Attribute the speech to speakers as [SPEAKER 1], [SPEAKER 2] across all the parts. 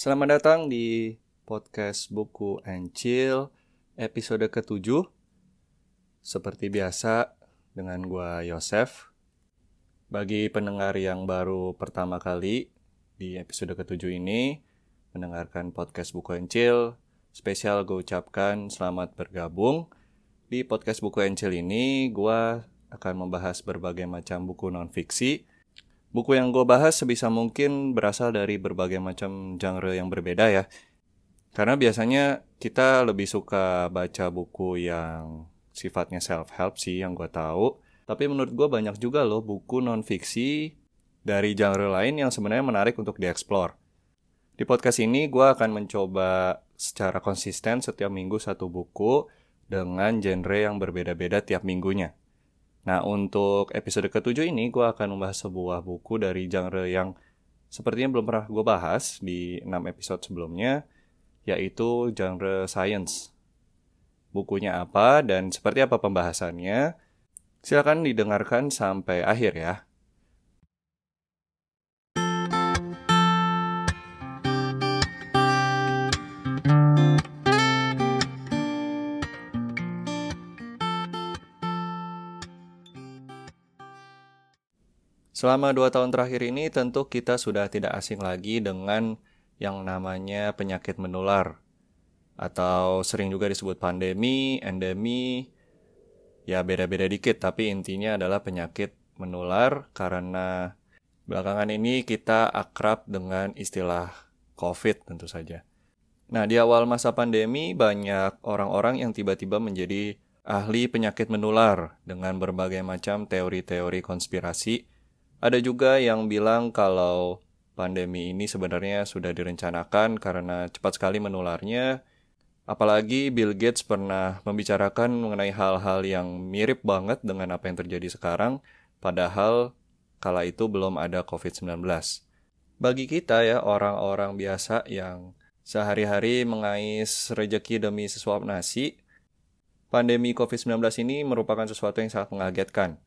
[SPEAKER 1] Selamat datang di podcast Buku and Chill episode ke-7. Seperti biasa dengan gua Yosef. Bagi pendengar yang baru pertama kali di episode ke-7 ini mendengarkan podcast Buku and Chill, spesial gue ucapkan selamat bergabung. Di podcast Buku and Chill ini gua akan membahas berbagai macam buku non-fiksi Buku yang gue bahas sebisa mungkin berasal dari berbagai macam genre yang berbeda ya. Karena biasanya kita lebih suka baca buku yang sifatnya self-help sih yang gue tahu. Tapi menurut gue banyak juga loh buku non-fiksi dari genre lain yang sebenarnya menarik untuk dieksplor. Di podcast ini gue akan mencoba secara konsisten setiap minggu satu buku dengan genre yang berbeda-beda tiap minggunya. Nah, untuk episode ketujuh ini gue akan membahas sebuah buku dari genre yang sepertinya belum pernah gue bahas di 6 episode sebelumnya, yaitu genre science. Bukunya apa dan seperti apa pembahasannya? Silakan didengarkan sampai akhir ya. Selama dua tahun terakhir ini tentu kita sudah tidak asing lagi dengan yang namanya penyakit menular atau sering juga disebut pandemi, endemi, ya beda-beda dikit tapi intinya adalah penyakit menular karena belakangan ini kita akrab dengan istilah COVID tentu saja. Nah, di awal masa pandemi banyak orang-orang yang tiba-tiba menjadi ahli penyakit menular dengan berbagai macam teori-teori konspirasi ada juga yang bilang kalau pandemi ini sebenarnya sudah direncanakan karena cepat sekali menularnya. Apalagi Bill Gates pernah membicarakan mengenai hal-hal yang mirip banget dengan apa yang terjadi sekarang, padahal kala itu belum ada COVID-19. Bagi kita ya, orang-orang biasa yang sehari-hari mengais rejeki demi sesuap nasi, pandemi COVID-19 ini merupakan sesuatu yang sangat mengagetkan.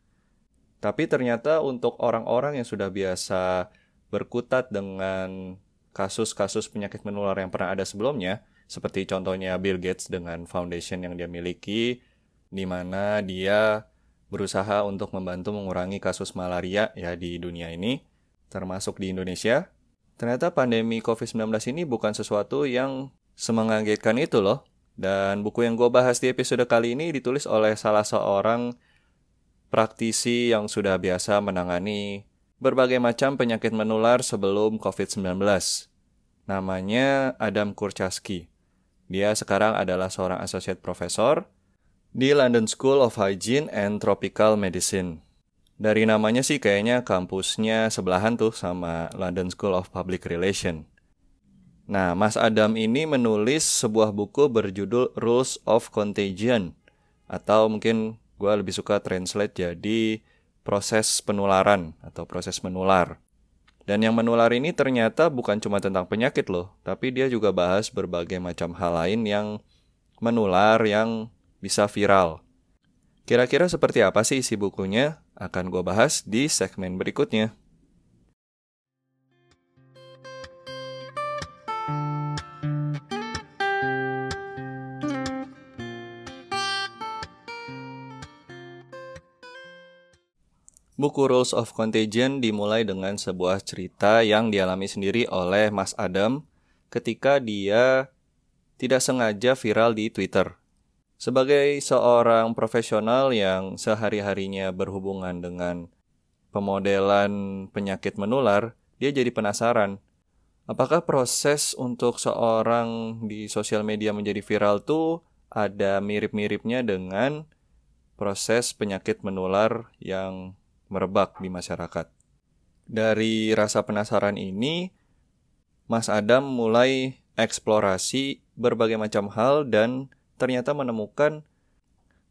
[SPEAKER 1] Tapi ternyata untuk orang-orang yang sudah biasa berkutat dengan kasus-kasus penyakit menular yang pernah ada sebelumnya, seperti contohnya Bill Gates dengan foundation yang dia miliki, di mana dia berusaha untuk membantu mengurangi kasus malaria ya di dunia ini, termasuk di Indonesia. Ternyata pandemi COVID-19 ini bukan sesuatu yang semengagetkan itu loh. Dan buku yang gue bahas di episode kali ini ditulis oleh salah seorang praktisi yang sudah biasa menangani berbagai macam penyakit menular sebelum COVID-19. Namanya Adam Kurcaski. Dia sekarang adalah seorang associate professor di London School of Hygiene and Tropical Medicine. Dari namanya sih kayaknya kampusnya sebelahan tuh sama London School of Public Relation. Nah, Mas Adam ini menulis sebuah buku berjudul Rules of Contagion atau mungkin gue lebih suka translate jadi proses penularan atau proses menular. Dan yang menular ini ternyata bukan cuma tentang penyakit loh, tapi dia juga bahas berbagai macam hal lain yang menular yang bisa viral. Kira-kira seperti apa sih isi bukunya? Akan gue bahas di segmen berikutnya. Buku Rules of Contagion dimulai dengan sebuah cerita yang dialami sendiri oleh Mas Adam ketika dia tidak sengaja viral di Twitter. Sebagai seorang profesional yang sehari-harinya berhubungan dengan pemodelan penyakit menular, dia jadi penasaran. Apakah proses untuk seorang di sosial media menjadi viral tuh ada mirip-miripnya dengan proses penyakit menular yang merebak di masyarakat. Dari rasa penasaran ini, Mas Adam mulai eksplorasi berbagai macam hal dan ternyata menemukan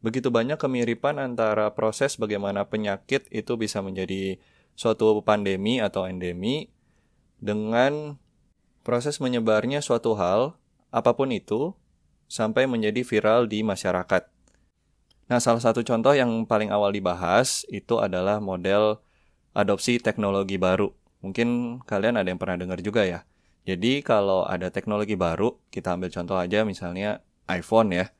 [SPEAKER 1] begitu banyak kemiripan antara proses bagaimana penyakit itu bisa menjadi suatu pandemi atau endemi dengan proses menyebarnya suatu hal, apa pun itu, sampai menjadi viral di masyarakat. Nah, salah satu contoh yang paling awal dibahas itu adalah model adopsi teknologi baru. Mungkin kalian ada yang pernah dengar juga ya. Jadi kalau ada teknologi baru, kita ambil contoh aja misalnya iPhone ya,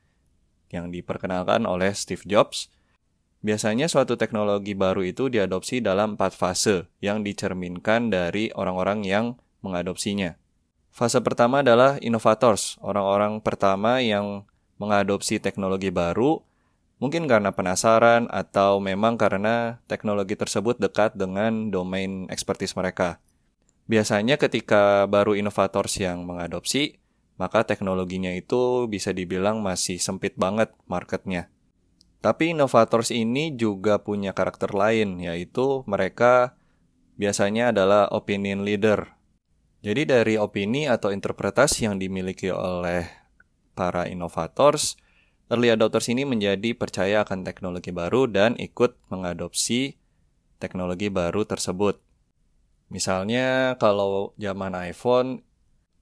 [SPEAKER 1] yang diperkenalkan oleh Steve Jobs. Biasanya suatu teknologi baru itu diadopsi dalam empat fase yang dicerminkan dari orang-orang yang mengadopsinya. Fase pertama adalah innovators, orang-orang pertama yang mengadopsi teknologi baru, mungkin karena penasaran atau memang karena teknologi tersebut dekat dengan domain ekspertis mereka. Biasanya ketika baru inovators yang mengadopsi, maka teknologinya itu bisa dibilang masih sempit banget marketnya. Tapi inovators ini juga punya karakter lain, yaitu mereka biasanya adalah opinion leader. Jadi dari opini atau interpretasi yang dimiliki oleh para inovators, early adopters ini menjadi percaya akan teknologi baru dan ikut mengadopsi teknologi baru tersebut. Misalnya kalau zaman iPhone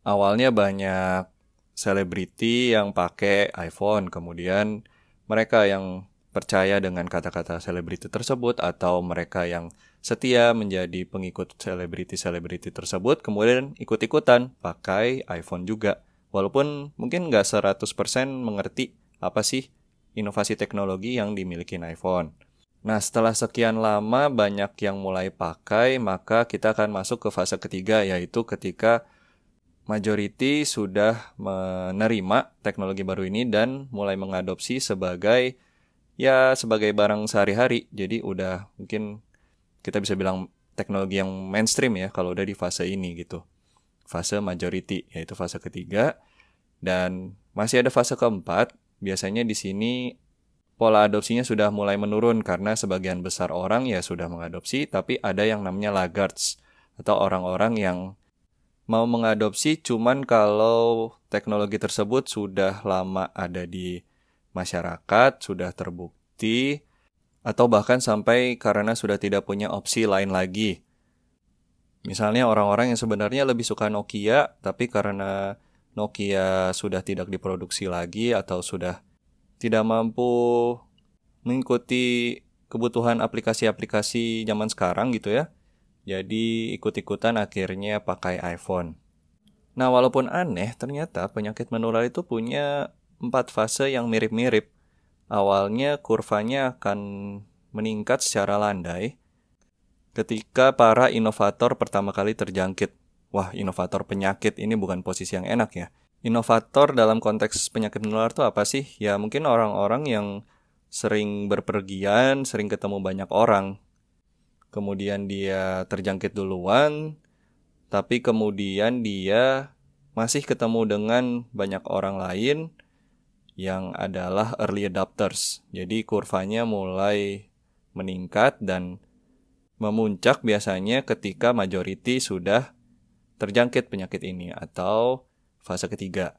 [SPEAKER 1] awalnya banyak selebriti yang pakai iPhone, kemudian mereka yang percaya dengan kata-kata selebriti tersebut atau mereka yang setia menjadi pengikut selebriti-selebriti tersebut kemudian ikut-ikutan pakai iPhone juga. Walaupun mungkin nggak 100% mengerti apa sih inovasi teknologi yang dimiliki iPhone. Nah, setelah sekian lama banyak yang mulai pakai, maka kita akan masuk ke fase ketiga, yaitu ketika majority sudah menerima teknologi baru ini dan mulai mengadopsi sebagai ya sebagai barang sehari-hari. Jadi udah mungkin kita bisa bilang teknologi yang mainstream ya kalau udah di fase ini gitu. Fase majority yaitu fase ketiga dan masih ada fase keempat. Biasanya di sini pola adopsinya sudah mulai menurun karena sebagian besar orang ya sudah mengadopsi, tapi ada yang namanya laggards atau orang-orang yang mau mengadopsi cuman kalau teknologi tersebut sudah lama ada di masyarakat, sudah terbukti, atau bahkan sampai karena sudah tidak punya opsi lain lagi. Misalnya orang-orang yang sebenarnya lebih suka Nokia, tapi karena Nokia sudah tidak diproduksi lagi atau sudah tidak mampu mengikuti kebutuhan aplikasi-aplikasi zaman sekarang gitu ya. Jadi ikut-ikutan akhirnya pakai iPhone. Nah walaupun aneh, ternyata penyakit menular itu punya empat fase yang mirip-mirip. Awalnya kurvanya akan meningkat secara landai ketika para inovator pertama kali terjangkit. Wah, inovator penyakit ini bukan posisi yang enak ya. Inovator dalam konteks penyakit menular itu apa sih? Ya mungkin orang-orang yang sering berpergian, sering ketemu banyak orang. Kemudian dia terjangkit duluan, tapi kemudian dia masih ketemu dengan banyak orang lain yang adalah early adopters. Jadi kurvanya mulai meningkat dan memuncak biasanya ketika majority sudah terjangkit penyakit ini atau fase ketiga.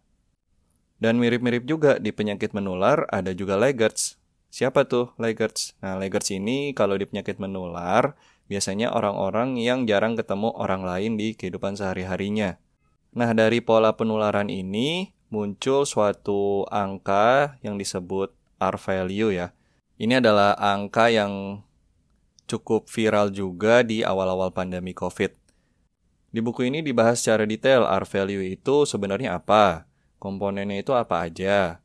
[SPEAKER 1] Dan mirip-mirip juga di penyakit menular ada juga laggards. Siapa tuh laggards? Nah, laggards ini kalau di penyakit menular biasanya orang-orang yang jarang ketemu orang lain di kehidupan sehari-harinya. Nah, dari pola penularan ini muncul suatu angka yang disebut R value ya. Ini adalah angka yang cukup viral juga di awal-awal pandemi COVID. Di buku ini dibahas secara detail R value itu sebenarnya apa, komponennya itu apa aja,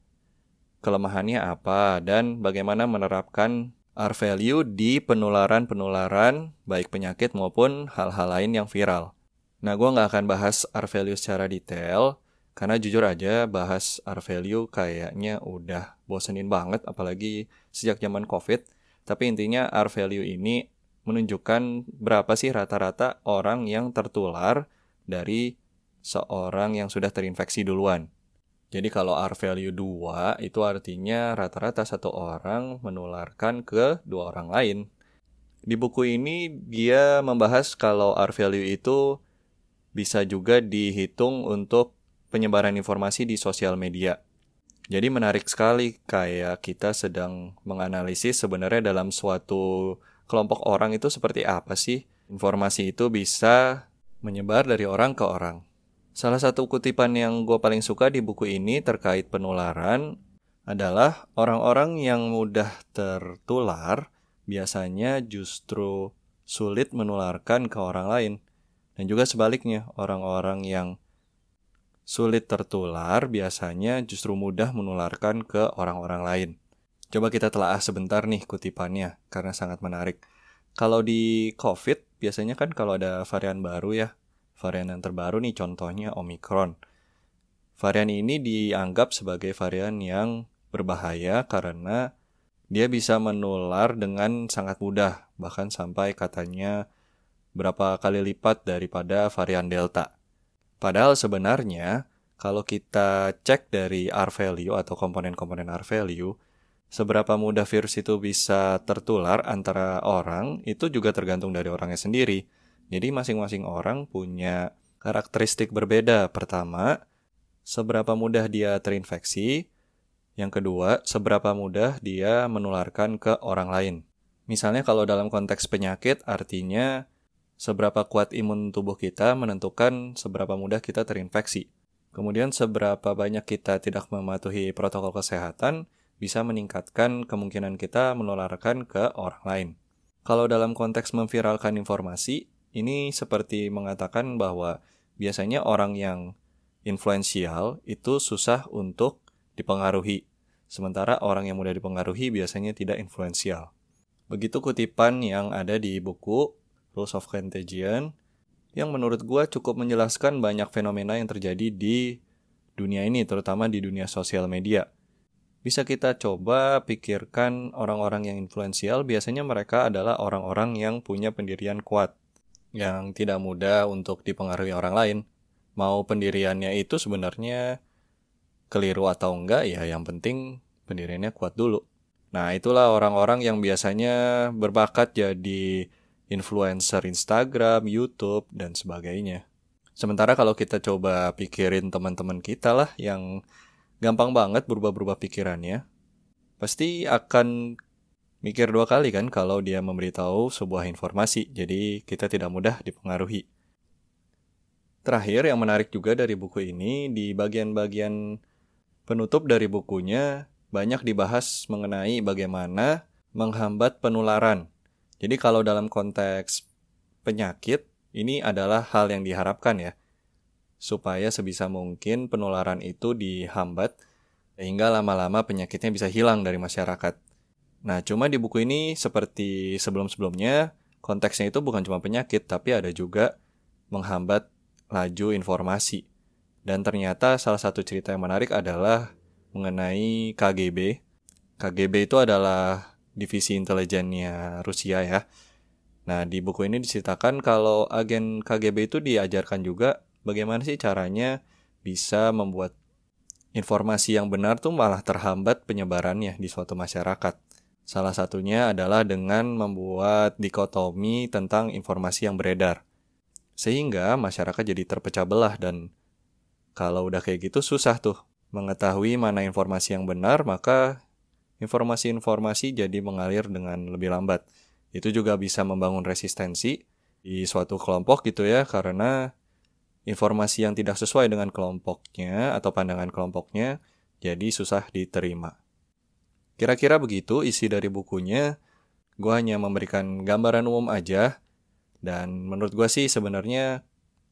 [SPEAKER 1] kelemahannya apa, dan bagaimana menerapkan R value di penularan-penularan baik penyakit maupun hal-hal lain yang viral. Nah, gue nggak akan bahas R value secara detail, karena jujur aja bahas R value kayaknya udah bosenin banget, apalagi sejak zaman COVID. Tapi intinya R value ini menunjukkan berapa sih rata-rata orang yang tertular dari seorang yang sudah terinfeksi duluan. Jadi kalau R value 2 itu artinya rata-rata satu orang menularkan ke dua orang lain. Di buku ini dia membahas kalau R value itu bisa juga dihitung untuk penyebaran informasi di sosial media. Jadi menarik sekali kayak kita sedang menganalisis sebenarnya dalam suatu kelompok orang itu seperti apa sih? Informasi itu bisa menyebar dari orang ke orang. Salah satu kutipan yang gue paling suka di buku ini terkait penularan adalah orang-orang yang mudah tertular biasanya justru sulit menularkan ke orang lain. Dan juga sebaliknya, orang-orang yang sulit tertular biasanya justru mudah menularkan ke orang-orang lain. Coba kita telah sebentar nih kutipannya karena sangat menarik. Kalau di COVID biasanya kan kalau ada varian baru ya, varian yang terbaru nih contohnya Omicron. Varian ini dianggap sebagai varian yang berbahaya karena dia bisa menular dengan sangat mudah, bahkan sampai katanya berapa kali lipat daripada varian Delta. Padahal sebenarnya kalau kita cek dari R value atau komponen-komponen R value, seberapa mudah virus itu bisa tertular antara orang itu juga tergantung dari orangnya sendiri. Jadi masing-masing orang punya karakteristik berbeda. Pertama, seberapa mudah dia terinfeksi. Yang kedua, seberapa mudah dia menularkan ke orang lain. Misalnya kalau dalam konteks penyakit artinya seberapa kuat imun tubuh kita menentukan seberapa mudah kita terinfeksi. Kemudian seberapa banyak kita tidak mematuhi protokol kesehatan bisa meningkatkan kemungkinan kita menularkan ke orang lain. Kalau dalam konteks memviralkan informasi, ini seperti mengatakan bahwa biasanya orang yang influensial itu susah untuk dipengaruhi, sementara orang yang mudah dipengaruhi biasanya tidak influensial. Begitu kutipan yang ada di buku Rules of Contagion, yang menurut gue cukup menjelaskan banyak fenomena yang terjadi di dunia ini, terutama di dunia sosial media. Bisa kita coba pikirkan orang-orang yang influensial, biasanya mereka adalah orang-orang yang punya pendirian kuat, yang tidak mudah untuk dipengaruhi orang lain. Mau pendiriannya itu sebenarnya keliru atau enggak, ya yang penting pendiriannya kuat dulu. Nah, itulah orang-orang yang biasanya berbakat jadi influencer Instagram, YouTube, dan sebagainya. Sementara kalau kita coba pikirin teman-teman kita lah yang gampang banget berubah-berubah pikirannya, pasti akan mikir dua kali kan kalau dia memberitahu sebuah informasi, jadi kita tidak mudah dipengaruhi. Terakhir yang menarik juga dari buku ini, di bagian-bagian penutup dari bukunya banyak dibahas mengenai bagaimana menghambat penularan jadi kalau dalam konteks penyakit, ini adalah hal yang diharapkan ya. Supaya sebisa mungkin penularan itu dihambat, sehingga lama-lama penyakitnya bisa hilang dari masyarakat. Nah, cuma di buku ini seperti sebelum-sebelumnya, konteksnya itu bukan cuma penyakit, tapi ada juga menghambat laju informasi. Dan ternyata salah satu cerita yang menarik adalah mengenai KGB. KGB itu adalah divisi intelijennya Rusia ya. Nah, di buku ini diceritakan kalau agen KGB itu diajarkan juga bagaimana sih caranya bisa membuat informasi yang benar tuh malah terhambat penyebarannya di suatu masyarakat. Salah satunya adalah dengan membuat dikotomi tentang informasi yang beredar. Sehingga masyarakat jadi terpecah belah dan kalau udah kayak gitu susah tuh mengetahui mana informasi yang benar, maka informasi-informasi jadi mengalir dengan lebih lambat. Itu juga bisa membangun resistensi di suatu kelompok gitu ya, karena informasi yang tidak sesuai dengan kelompoknya atau pandangan kelompoknya jadi susah diterima. Kira-kira begitu isi dari bukunya. Gue hanya memberikan gambaran umum aja. Dan menurut gue sih sebenarnya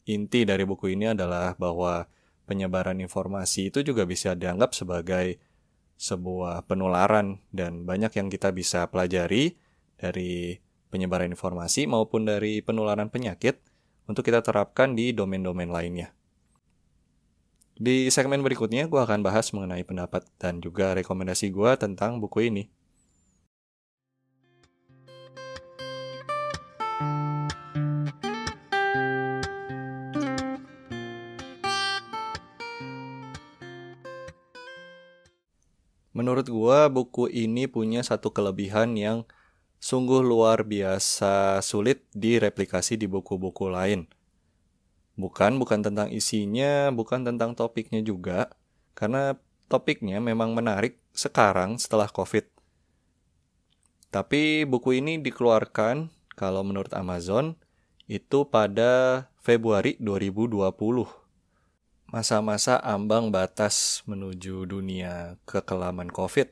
[SPEAKER 1] inti dari buku ini adalah bahwa penyebaran informasi itu juga bisa dianggap sebagai sebuah penularan dan banyak yang kita bisa pelajari dari penyebaran informasi maupun dari penularan penyakit untuk kita terapkan di domain-domain lainnya. Di segmen berikutnya, gue akan bahas mengenai pendapat dan juga rekomendasi gue tentang buku ini. Menurut gua buku ini punya satu kelebihan yang sungguh luar biasa sulit direplikasi di buku-buku lain. Bukan bukan tentang isinya, bukan tentang topiknya juga, karena topiknya memang menarik sekarang setelah Covid. Tapi buku ini dikeluarkan kalau menurut Amazon itu pada Februari 2020 masa-masa ambang batas menuju dunia kekelaman COVID.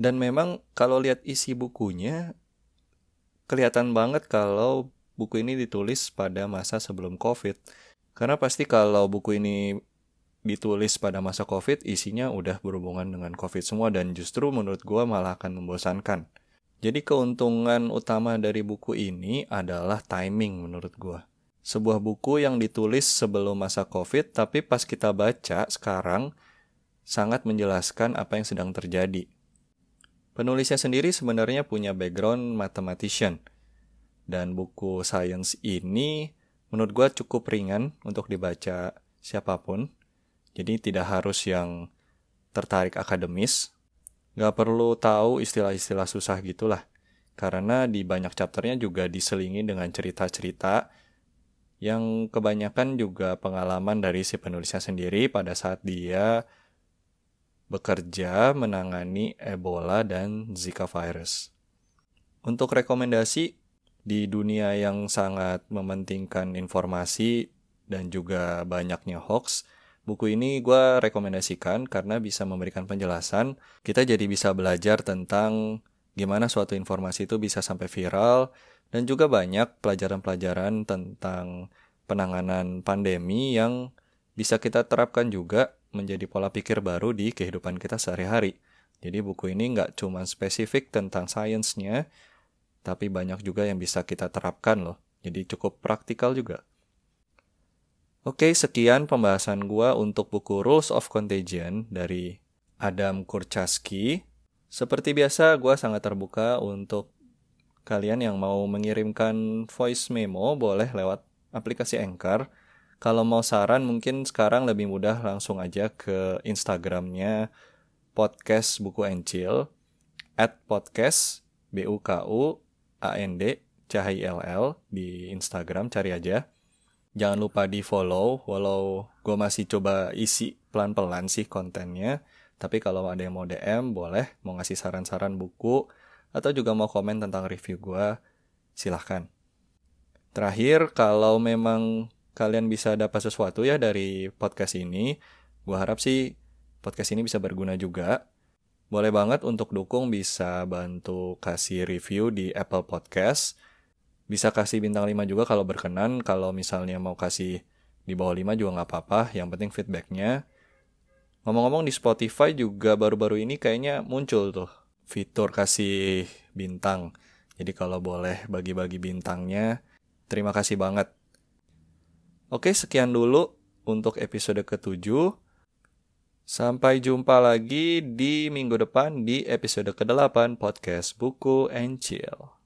[SPEAKER 1] Dan memang kalau lihat isi bukunya, kelihatan banget kalau buku ini ditulis pada masa sebelum COVID. Karena pasti kalau buku ini ditulis pada masa COVID isinya udah berhubungan dengan COVID semua dan justru menurut gue malah akan membosankan. Jadi keuntungan utama dari buku ini adalah timing menurut gue. Sebuah buku yang ditulis sebelum masa COVID tapi pas kita baca sekarang sangat menjelaskan apa yang sedang terjadi. Penulisnya sendiri sebenarnya punya background mathematician. Dan buku science ini menurut gue cukup ringan untuk dibaca siapa pun jadi tidak harus yang tertarik akademis. Gak perlu tahu istilah-istilah susah gitulah. Karena di banyak chapternya juga diselingi dengan cerita-cerita yang kebanyakan juga pengalaman dari si penulisnya sendiri pada saat dia bekerja menangani Ebola dan Zika virus. Untuk rekomendasi di dunia yang sangat mementingkan informasi dan juga banyaknya hoax, Buku ini gue rekomendasikan karena bisa memberikan penjelasan. Kita jadi bisa belajar tentang gimana suatu informasi itu bisa sampai viral dan juga banyak pelajaran-pelajaran tentang penanganan pandemi yang bisa kita terapkan juga menjadi pola pikir baru di kehidupan kita sehari-hari. Jadi buku ini nggak cuma spesifik tentang sainsnya, tapi banyak juga yang bisa kita terapkan loh. Jadi cukup praktikal juga. Oke, sekian pembahasan gua untuk buku Rules of Contagion dari Adam Kurcaski. Seperti biasa, gua sangat terbuka untuk kalian yang mau mengirimkan voice memo boleh lewat aplikasi Anchor. Kalau mau saran mungkin sekarang lebih mudah langsung aja ke Instagramnya podcast buku Encil at podcast b u k u a n d c h i l l di Instagram cari aja. Jangan lupa di follow, walau gue masih coba isi pelan-pelan sih kontennya. Tapi kalau ada yang mau DM, boleh. Mau ngasih saran-saran buku, atau juga mau komen tentang review gue, silahkan. Terakhir, kalau memang kalian bisa dapat sesuatu ya dari podcast ini, gue harap sih podcast ini bisa berguna juga. Boleh banget untuk dukung bisa bantu kasih review di Apple Podcast bisa kasih bintang 5 juga kalau berkenan. Kalau misalnya mau kasih di bawah 5 juga nggak apa-apa. Yang penting feedbacknya. Ngomong-ngomong di Spotify juga baru-baru ini kayaknya muncul tuh fitur kasih bintang. Jadi kalau boleh bagi-bagi bintangnya, terima kasih banget. Oke, sekian dulu untuk episode ke-7. Sampai jumpa lagi di minggu depan di episode ke-8 podcast Buku and Chill.